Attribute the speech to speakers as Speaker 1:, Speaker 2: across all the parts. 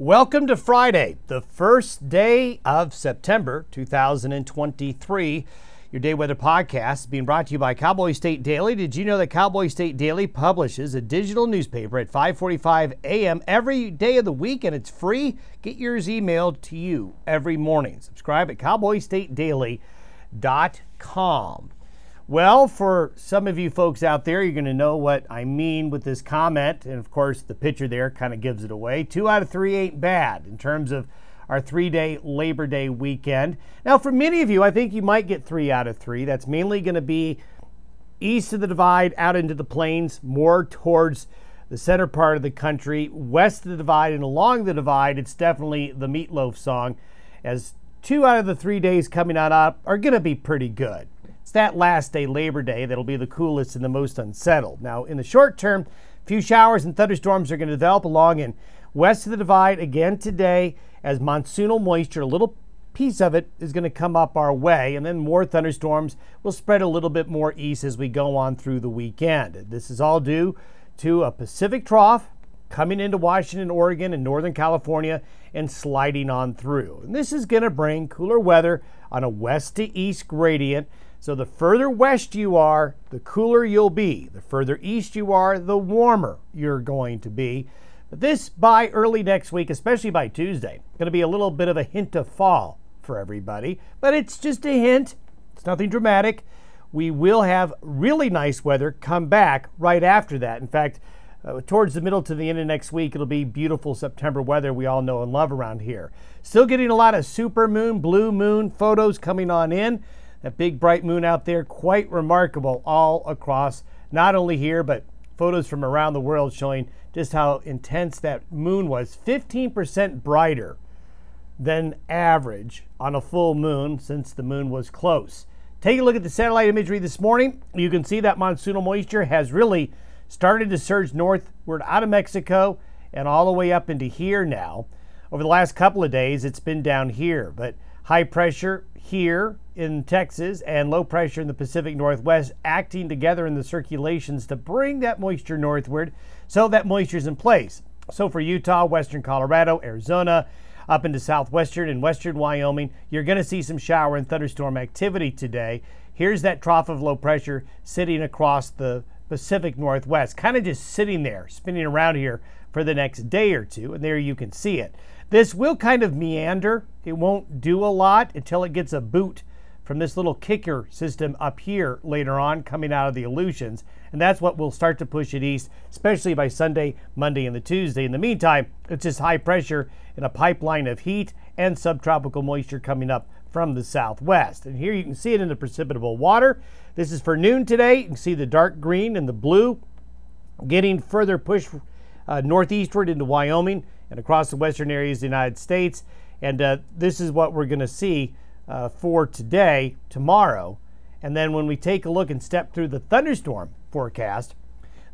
Speaker 1: Welcome to Friday, the first day of September 2023. Your day weather podcast being brought to you by Cowboy State Daily. Did you know that Cowboy State Daily publishes a digital newspaper at 5:45 a.m. every day of the week and it's free? Get yours emailed to you every morning. Subscribe at cowboystatedaily.com. Well, for some of you folks out there, you're going to know what I mean with this comment. And of course, the picture there kind of gives it away. Two out of three ain't bad in terms of our three day Labor Day weekend. Now, for many of you, I think you might get three out of three. That's mainly going to be east of the divide, out into the plains, more towards the center part of the country. West of the divide and along the divide, it's definitely the Meat Loaf song, as two out of the three days coming on up are going to be pretty good. It's that last day, Labor Day, that'll be the coolest and the most unsettled. Now, in the short term, a few showers and thunderstorms are going to develop along in west of the divide again today as monsoonal moisture, a little piece of it is going to come up our way, and then more thunderstorms will spread a little bit more east as we go on through the weekend. This is all due to a Pacific trough coming into Washington, Oregon, and Northern California and sliding on through. And this is going to bring cooler weather on a west to east gradient so the further west you are, the cooler you'll be. The further east you are, the warmer you're going to be. But this by early next week, especially by Tuesday, going to be a little bit of a hint of fall for everybody. But it's just a hint. It's nothing dramatic. We will have really nice weather come back right after that. In fact, uh, towards the middle to the end of next week, it'll be beautiful September weather we all know and love around here. Still getting a lot of super moon, blue moon photos coming on in. That big bright moon out there, quite remarkable all across, not only here, but photos from around the world showing just how intense that moon was. 15% brighter than average on a full moon since the moon was close. Take a look at the satellite imagery this morning. You can see that monsoonal moisture has really started to surge northward out of Mexico and all the way up into here now. Over the last couple of days, it's been down here, but high pressure here in Texas and low pressure in the Pacific Northwest acting together in the circulations to bring that moisture northward so that moisture is in place. So for Utah, western Colorado, Arizona, up into southwestern and western Wyoming, you're going to see some shower and thunderstorm activity today. Here's that trough of low pressure sitting across the Pacific Northwest, kind of just sitting there, spinning around here for the next day or two, and there you can see it. This will kind of meander. It won't do a lot until it gets a boot from this little kicker system up here later on coming out of the Aleutians. And that's what will start to push it east, especially by Sunday, Monday, and the Tuesday. In the meantime, it's just high pressure and a pipeline of heat and subtropical moisture coming up from the southwest. And here you can see it in the precipitable water. This is for noon today. You can see the dark green and the blue getting further pushed uh, northeastward into Wyoming and across the western areas of the United States. And uh, this is what we're going to see uh, for today, tomorrow. And then when we take a look and step through the thunderstorm forecast,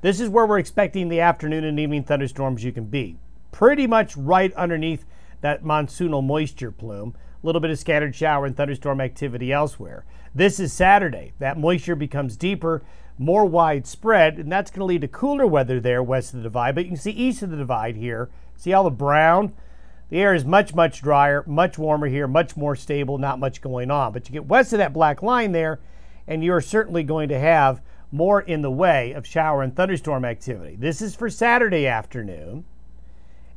Speaker 1: this is where we're expecting the afternoon and evening thunderstorms you can be. Pretty much right underneath that monsoonal moisture plume. A little bit of scattered shower and thunderstorm activity elsewhere. This is Saturday. That moisture becomes deeper, more widespread, and that's going to lead to cooler weather there west of the divide. But you can see east of the divide here See all the brown? The air is much, much drier, much warmer here, much more stable, not much going on. But you get west of that black line there, and you're certainly going to have more in the way of shower and thunderstorm activity. This is for Saturday afternoon.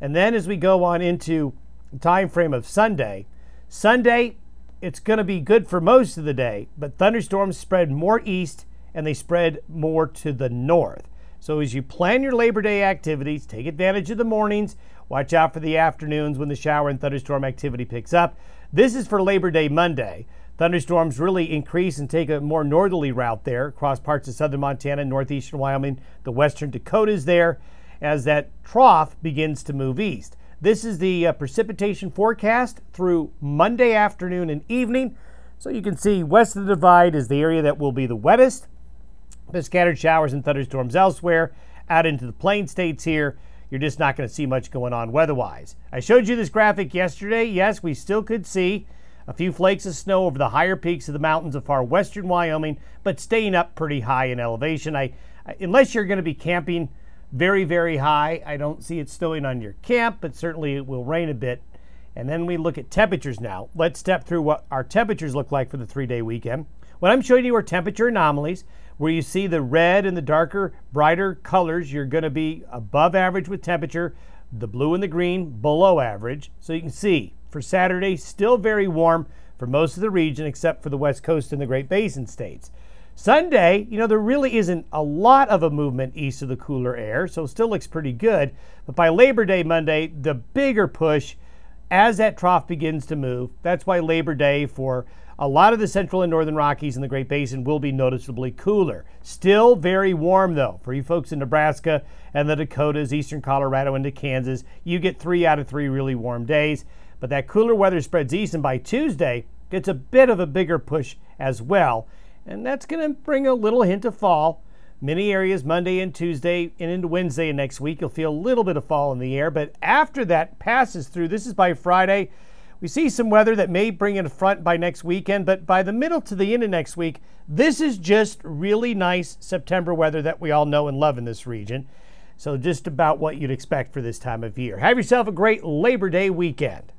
Speaker 1: And then as we go on into the time frame of Sunday, Sunday, it's going to be good for most of the day, but thunderstorms spread more east and they spread more to the north. So as you plan your Labor Day activities, take advantage of the mornings. Watch out for the afternoons when the shower and thunderstorm activity picks up. This is for Labor Day Monday. Thunderstorms really increase and take a more northerly route there across parts of southern Montana, northeastern Wyoming, the western Dakotas there as that trough begins to move east. This is the uh, precipitation forecast through Monday afternoon and evening. So you can see west of the divide is the area that will be the wettest. The scattered showers and thunderstorms elsewhere. Out into the plain states here, you're just not going to see much going on weather-wise. I showed you this graphic yesterday. Yes, we still could see a few flakes of snow over the higher peaks of the mountains of far western Wyoming, but staying up pretty high in elevation. I, unless you're going to be camping very, very high. I don't see it snowing on your camp, but certainly it will rain a bit. And then we look at temperatures now. Let's step through what our temperatures look like for the three day weekend. What I'm showing you are temperature anomalies where you see the red and the darker, brighter colors. You're going to be above average with temperature, the blue and the green below average. So you can see for Saturday, still very warm for most of the region except for the West Coast and the Great Basin states. Sunday, you know, there really isn't a lot of a movement east of the cooler air, so still looks pretty good. But by Labor Day Monday, the bigger push as that trough begins to move. That's why Labor Day for a lot of the central and northern Rockies and the Great Basin will be noticeably cooler. Still very warm, though, for you folks in Nebraska and the Dakotas, eastern Colorado, into Kansas. You get three out of three really warm days. But that cooler weather spreads east, and by Tuesday, gets a bit of a bigger push as well and that's going to bring a little hint of fall. Many areas Monday and Tuesday and into Wednesday and next week, you'll feel a little bit of fall in the air. But after that passes through, this is by Friday. We see some weather that may bring in a front by next weekend, but by the middle to the end of next week, this is just really nice September weather that we all know and love in this region. So, just about what you'd expect for this time of year. Have yourself a great Labor Day weekend.